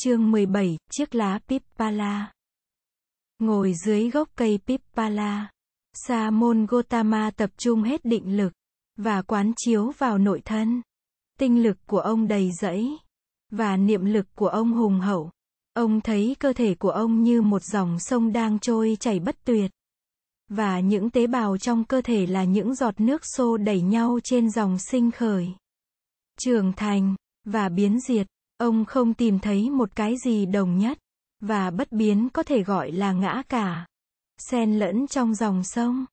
Chương 17, chiếc lá Pippala. Ngồi dưới gốc cây Pippala, Sa môn Gotama tập trung hết định lực và quán chiếu vào nội thân. Tinh lực của ông đầy dẫy và niệm lực của ông hùng hậu. Ông thấy cơ thể của ông như một dòng sông đang trôi chảy bất tuyệt. Và những tế bào trong cơ thể là những giọt nước xô đẩy nhau trên dòng sinh khởi. Trưởng thành và biến diệt. Ông không tìm thấy một cái gì đồng nhất, và bất biến có thể gọi là ngã cả. Xen lẫn trong dòng sông,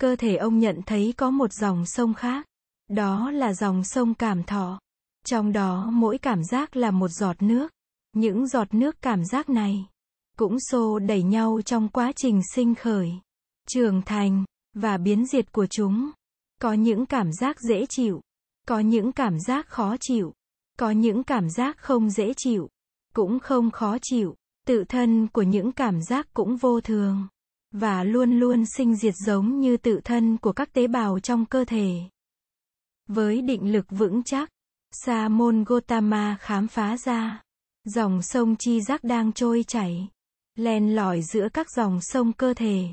cơ thể ông nhận thấy có một dòng sông khác, đó là dòng sông cảm thọ. Trong đó mỗi cảm giác là một giọt nước. Những giọt nước cảm giác này cũng xô đẩy nhau trong quá trình sinh khởi, trưởng thành và biến diệt của chúng. Có những cảm giác dễ chịu, có những cảm giác khó chịu, có những cảm giác không dễ chịu, cũng không khó chịu. Tự thân của những cảm giác cũng vô thường và luôn luôn sinh diệt giống như tự thân của các tế bào trong cơ thể. Với định lực vững chắc, Sa môn Gotama khám phá ra, dòng sông chi giác đang trôi chảy, len lỏi giữa các dòng sông cơ thể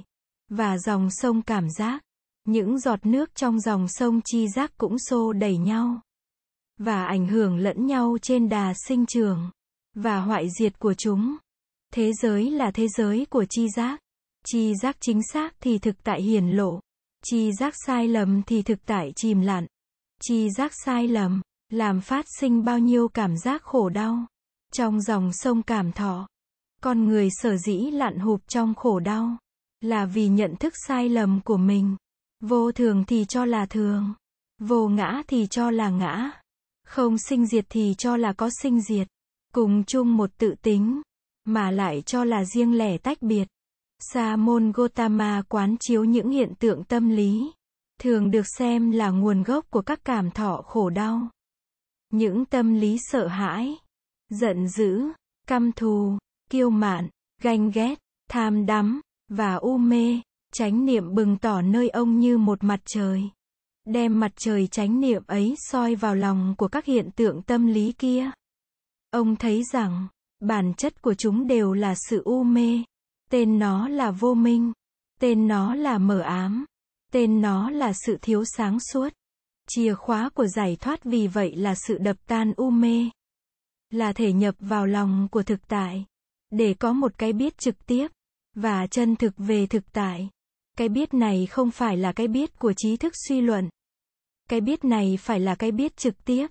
và dòng sông cảm giác. Những giọt nước trong dòng sông chi giác cũng xô đẩy nhau và ảnh hưởng lẫn nhau trên đà sinh trưởng và hoại diệt của chúng. Thế giới là thế giới của chi giác. Chi giác chính xác thì thực tại hiển lộ. Chi giác sai lầm thì thực tại chìm lặn. Chi giác sai lầm làm phát sinh bao nhiêu cảm giác khổ đau trong dòng sông cảm thọ. Con người sở dĩ lặn hụp trong khổ đau là vì nhận thức sai lầm của mình. Vô thường thì cho là thường, vô ngã thì cho là ngã. Không sinh diệt thì cho là có sinh diệt. Cùng chung một tự tính, mà lại cho là riêng lẻ tách biệt. Sa môn Gotama quán chiếu những hiện tượng tâm lý, thường được xem là nguồn gốc của các cảm thọ khổ đau. Những tâm lý sợ hãi, giận dữ, căm thù, kiêu mạn, ganh ghét, tham đắm, và u mê, chánh niệm bừng tỏ nơi ông như một mặt trời đem mặt trời chánh niệm ấy soi vào lòng của các hiện tượng tâm lý kia. Ông thấy rằng, bản chất của chúng đều là sự u mê, tên nó là vô minh, tên nó là mờ ám, tên nó là sự thiếu sáng suốt. Chìa khóa của giải thoát vì vậy là sự đập tan u mê, là thể nhập vào lòng của thực tại, để có một cái biết trực tiếp và chân thực về thực tại. Cái biết này không phải là cái biết của trí thức suy luận, cái biết này phải là cái biết trực tiếp,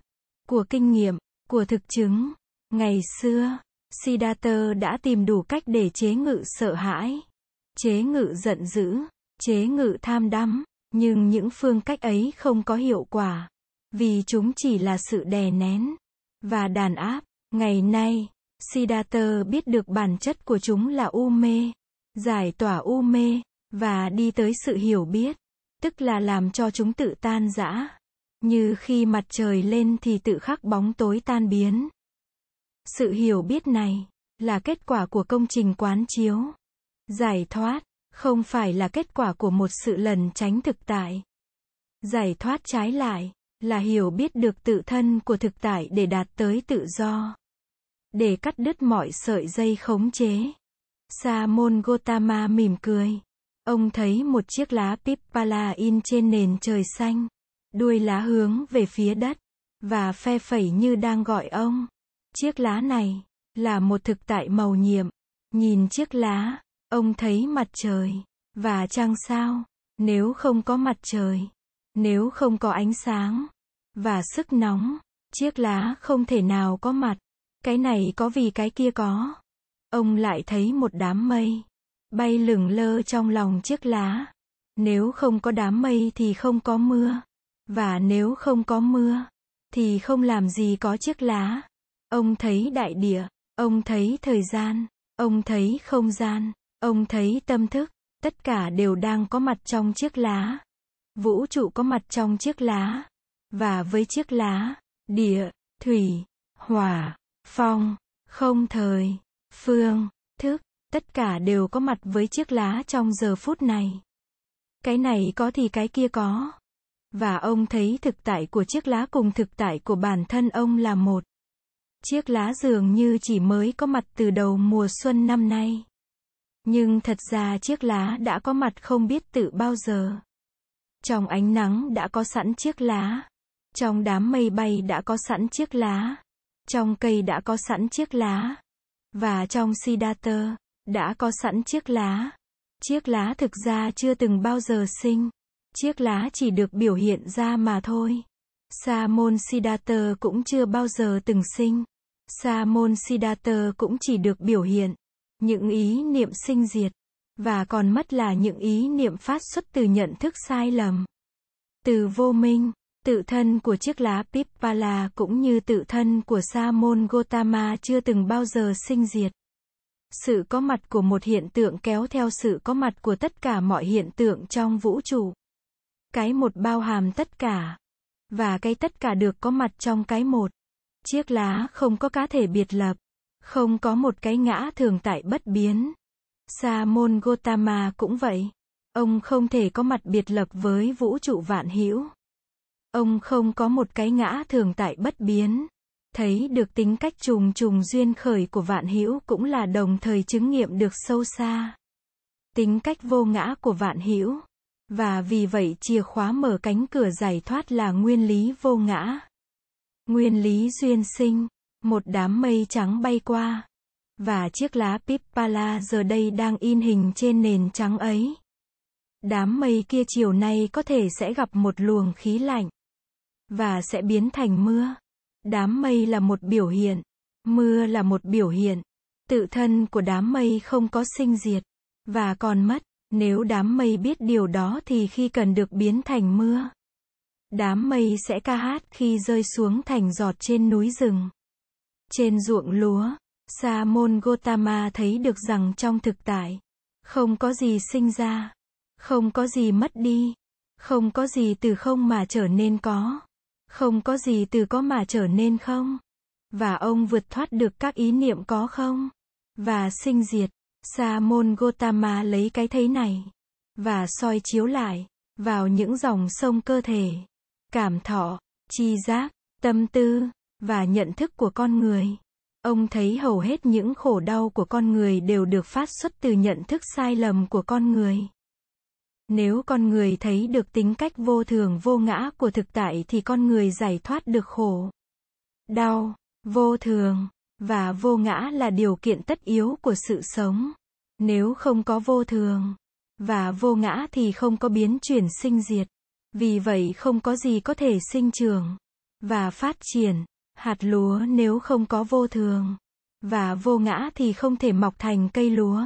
của kinh nghiệm, của thực chứng. Ngày xưa, Siddhartha đã tìm đủ cách để chế ngự sợ hãi, chế ngự giận dữ, chế ngự tham đắm, nhưng những phương cách ấy không có hiệu quả, vì chúng chỉ là sự đè nén và đàn áp. Ngày nay, Siddhartha biết được bản chất của chúng là u mê, giải tỏa u mê và đi tới sự hiểu biết tức là làm cho chúng tự tan rã. Như khi mặt trời lên thì tự khắc bóng tối tan biến. Sự hiểu biết này là kết quả của công trình quán chiếu. Giải thoát không phải là kết quả của một sự lần tránh thực tại. Giải thoát trái lại là hiểu biết được tự thân của thực tại để đạt tới tự do. Để cắt đứt mọi sợi dây khống chế. Sa môn Gotama mỉm cười. Ông thấy một chiếc lá pippala in trên nền trời xanh. Đuôi lá hướng về phía đất. Và phe phẩy như đang gọi ông. Chiếc lá này, là một thực tại màu nhiệm. Nhìn chiếc lá, ông thấy mặt trời. Và trăng sao. Nếu không có mặt trời. Nếu không có ánh sáng. Và sức nóng. Chiếc lá không thể nào có mặt. Cái này có vì cái kia có. Ông lại thấy một đám mây bay lửng lơ trong lòng chiếc lá. Nếu không có đám mây thì không có mưa. Và nếu không có mưa, thì không làm gì có chiếc lá. Ông thấy đại địa, ông thấy thời gian, ông thấy không gian, ông thấy tâm thức, tất cả đều đang có mặt trong chiếc lá. Vũ trụ có mặt trong chiếc lá. Và với chiếc lá, địa, thủy, hỏa, phong, không thời, phương, thức, Tất cả đều có mặt với chiếc lá trong giờ phút này. Cái này có thì cái kia có. Và ông thấy thực tại của chiếc lá cùng thực tại của bản thân ông là một. Chiếc lá dường như chỉ mới có mặt từ đầu mùa xuân năm nay. Nhưng thật ra chiếc lá đã có mặt không biết từ bao giờ. Trong ánh nắng đã có sẵn chiếc lá. Trong đám mây bay đã có sẵn chiếc lá. Trong cây đã có sẵn chiếc lá. Và trong Siddhartha, đã có sẵn chiếc lá. Chiếc lá thực ra chưa từng bao giờ sinh. Chiếc lá chỉ được biểu hiện ra mà thôi. Sa môn Siddhartha cũng chưa bao giờ từng sinh. Sa môn Siddhartha cũng chỉ được biểu hiện. Những ý niệm sinh diệt. Và còn mất là những ý niệm phát xuất từ nhận thức sai lầm. Từ vô minh, tự thân của chiếc lá Pippala cũng như tự thân của Sa môn Gotama chưa từng bao giờ sinh diệt. Sự có mặt của một hiện tượng kéo theo sự có mặt của tất cả mọi hiện tượng trong vũ trụ. Cái một bao hàm tất cả. Và cái tất cả được có mặt trong cái một. Chiếc lá không có cá thể biệt lập. Không có một cái ngã thường tại bất biến. Sa môn Gotama cũng vậy. Ông không thể có mặt biệt lập với vũ trụ vạn hữu. Ông không có một cái ngã thường tại bất biến. Thấy được tính cách trùng trùng duyên khởi của vạn hữu cũng là đồng thời chứng nghiệm được sâu xa. Tính cách vô ngã của vạn hữu. Và vì vậy chìa khóa mở cánh cửa giải thoát là nguyên lý vô ngã. Nguyên lý duyên sinh. Một đám mây trắng bay qua. Và chiếc lá Pippala giờ đây đang in hình trên nền trắng ấy. Đám mây kia chiều nay có thể sẽ gặp một luồng khí lạnh. Và sẽ biến thành mưa. Đám mây là một biểu hiện. Mưa là một biểu hiện. Tự thân của đám mây không có sinh diệt. Và còn mất. Nếu đám mây biết điều đó thì khi cần được biến thành mưa. Đám mây sẽ ca hát khi rơi xuống thành giọt trên núi rừng. Trên ruộng lúa, Sa môn Gotama thấy được rằng trong thực tại, không có gì sinh ra, không có gì mất đi, không có gì từ không mà trở nên có, không có gì từ có mà trở nên không. Và ông vượt thoát được các ý niệm có không và sinh diệt. Sa môn Gotama lấy cái thấy này và soi chiếu lại vào những dòng sông cơ thể, cảm thọ, chi giác, tâm tư và nhận thức của con người. Ông thấy hầu hết những khổ đau của con người đều được phát xuất từ nhận thức sai lầm của con người. Nếu con người thấy được tính cách vô thường vô ngã của thực tại thì con người giải thoát được khổ, đau, vô thường và vô ngã là điều kiện tất yếu của sự sống. Nếu không có vô thường và vô ngã thì không có biến chuyển sinh diệt. Vì vậy không có gì có thể sinh trưởng và phát triển. Hạt lúa nếu không có vô thường và vô ngã thì không thể mọc thành cây lúa.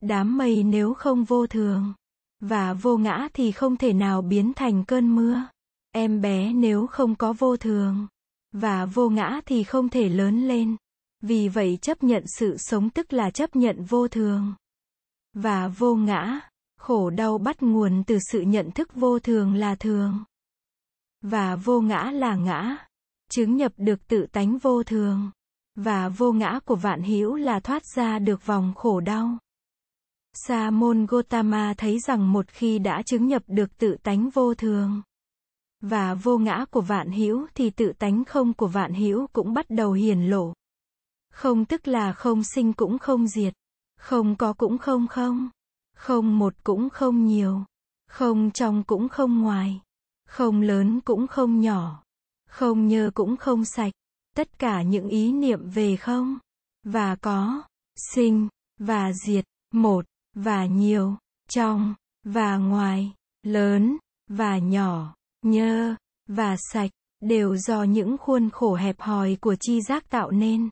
Đám mây nếu không vô thường và vô ngã thì không thể nào biến thành cơn mưa. Em bé nếu không có vô thường và vô ngã thì không thể lớn lên. Vì vậy chấp nhận sự sống tức là chấp nhận vô thường và vô ngã. Khổ đau bắt nguồn từ sự nhận thức vô thường là thường và vô ngã là ngã, chứng nhập được tự tánh vô thường và vô ngã của vạn hữu là thoát ra được vòng khổ đau. Sa môn Gotama thấy rằng một khi đã chứng nhập được tự tánh vô thường và vô ngã của vạn hữu thì tự tánh không của vạn hữu cũng bắt đầu hiển lộ. Không tức là không sinh cũng không diệt, không có cũng không không, không một cũng không nhiều, không trong cũng không ngoài, không lớn cũng không nhỏ. Không nhơ cũng không sạch. Tất cả những ý niệm về không, và có, sinh, và diệt, một, và nhiều, trong, và ngoài, lớn, và nhỏ, nhơ, và sạch, đều do những khuôn khổ hẹp hòi của chi giác tạo nên.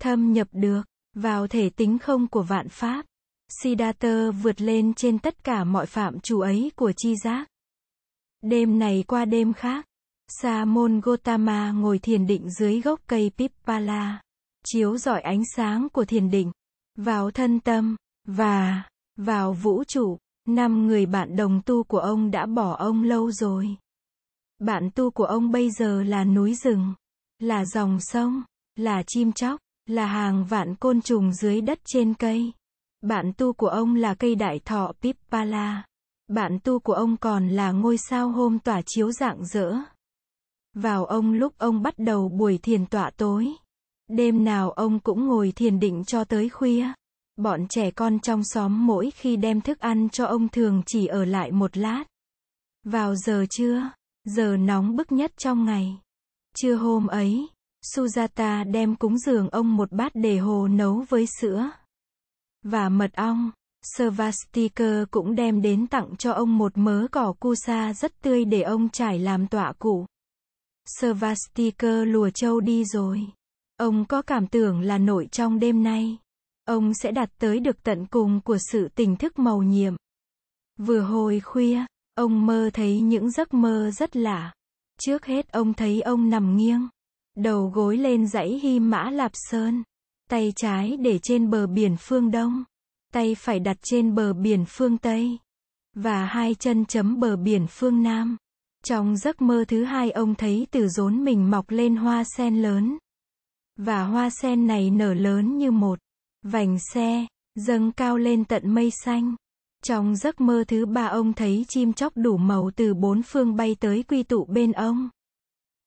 Thâm nhập được, vào thể tính không của vạn pháp. Siddhartha vượt lên trên tất cả mọi phạm chủ ấy của chi giác. Đêm này qua đêm khác, Sa môn Gotama ngồi thiền định dưới gốc cây Pippala, chiếu rọi ánh sáng của thiền định vào thân tâm và vào vũ trụ. Năm người bạn đồng tu của ông đã bỏ ông lâu rồi. Bạn tu của ông bây giờ là núi rừng, là dòng sông, là chim chóc, là hàng vạn côn trùng dưới đất trên cây. Bạn tu của ông là cây đại thọ Pippala. Bạn tu của ông còn là ngôi sao hôm tỏa chiếu dạng rỡ vào ông lúc ông bắt đầu buổi thiền tọa tối. Đêm nào ông cũng ngồi thiền định cho tới khuya. Bọn trẻ con trong xóm mỗi khi đem thức ăn cho ông thường chỉ ở lại một lát. Vào giờ trưa, giờ nóng bức nhất trong ngày. Trưa hôm ấy, Sujata đem cúng giường ông một bát để hồ nấu với sữa và mật ong. Svastikar cũng đem đến tặng cho ông một mớ cỏ kusa rất tươi để ông trải làm tọa cụ. Svastikar lùa châu đi rồi. Ông có cảm tưởng là nội trong đêm nay, ông sẽ đạt tới được tận cùng của sự tỉnh thức màu nhiệm. Vừa hồi khuya, ông mơ thấy những giấc mơ rất lạ. Trước hết ông thấy ông nằm nghiêng, đầu gối lên dãy Hy Mã Lạp Sơn, tay trái để trên bờ biển phương Đông, tay phải đặt trên bờ biển phương Tây, và hai chân chấm bờ biển phương Nam. Trong giấc mơ thứ hai ông thấy từ rốn mình mọc lên hoa sen lớn. Và hoa sen này nở lớn như một vành xe, dâng cao lên tận mây xanh. Trong giấc mơ thứ ba ông thấy chim chóc đủ màu từ bốn phương bay tới quy tụ bên ông.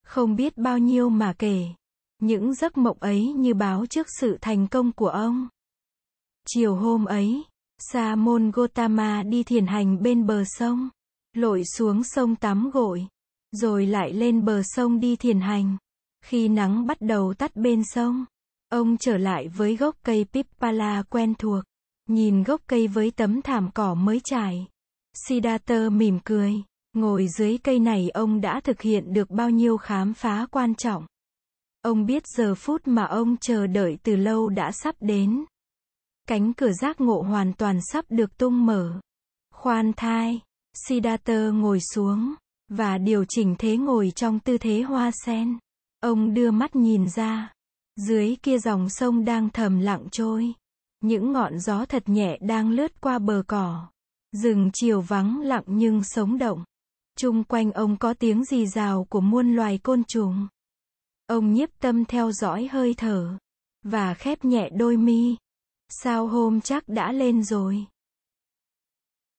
Không biết bao nhiêu mà kể. Những giấc mộng ấy như báo trước sự thành công của ông. Chiều hôm ấy, Sa môn Gotama đi thiền hành bên bờ sông, lội xuống sông tắm gội, rồi lại lên bờ sông đi thiền hành. Khi nắng bắt đầu tắt bên sông, ông trở lại với gốc cây Pippala quen thuộc, nhìn gốc cây với tấm thảm cỏ mới trải. Siddhartha mỉm cười, ngồi dưới cây này ông đã thực hiện được bao nhiêu khám phá quan trọng. Ông biết giờ phút mà ông chờ đợi từ lâu đã sắp đến. Cánh cửa giác ngộ hoàn toàn sắp được tung mở. Khoan thai, Siddhartha ngồi xuống, và điều chỉnh thế ngồi trong tư thế hoa sen. Ông đưa mắt nhìn ra. Dưới kia dòng sông đang thầm lặng trôi. Những ngọn gió thật nhẹ đang lướt qua bờ cỏ. Rừng chiều vắng lặng nhưng sống động. Trung quanh ông có tiếng rì rào của muôn loài côn trùng. Ông nhiếp tâm theo dõi hơi thở. Và khép nhẹ đôi mi. Sao hôm chắc đã lên rồi.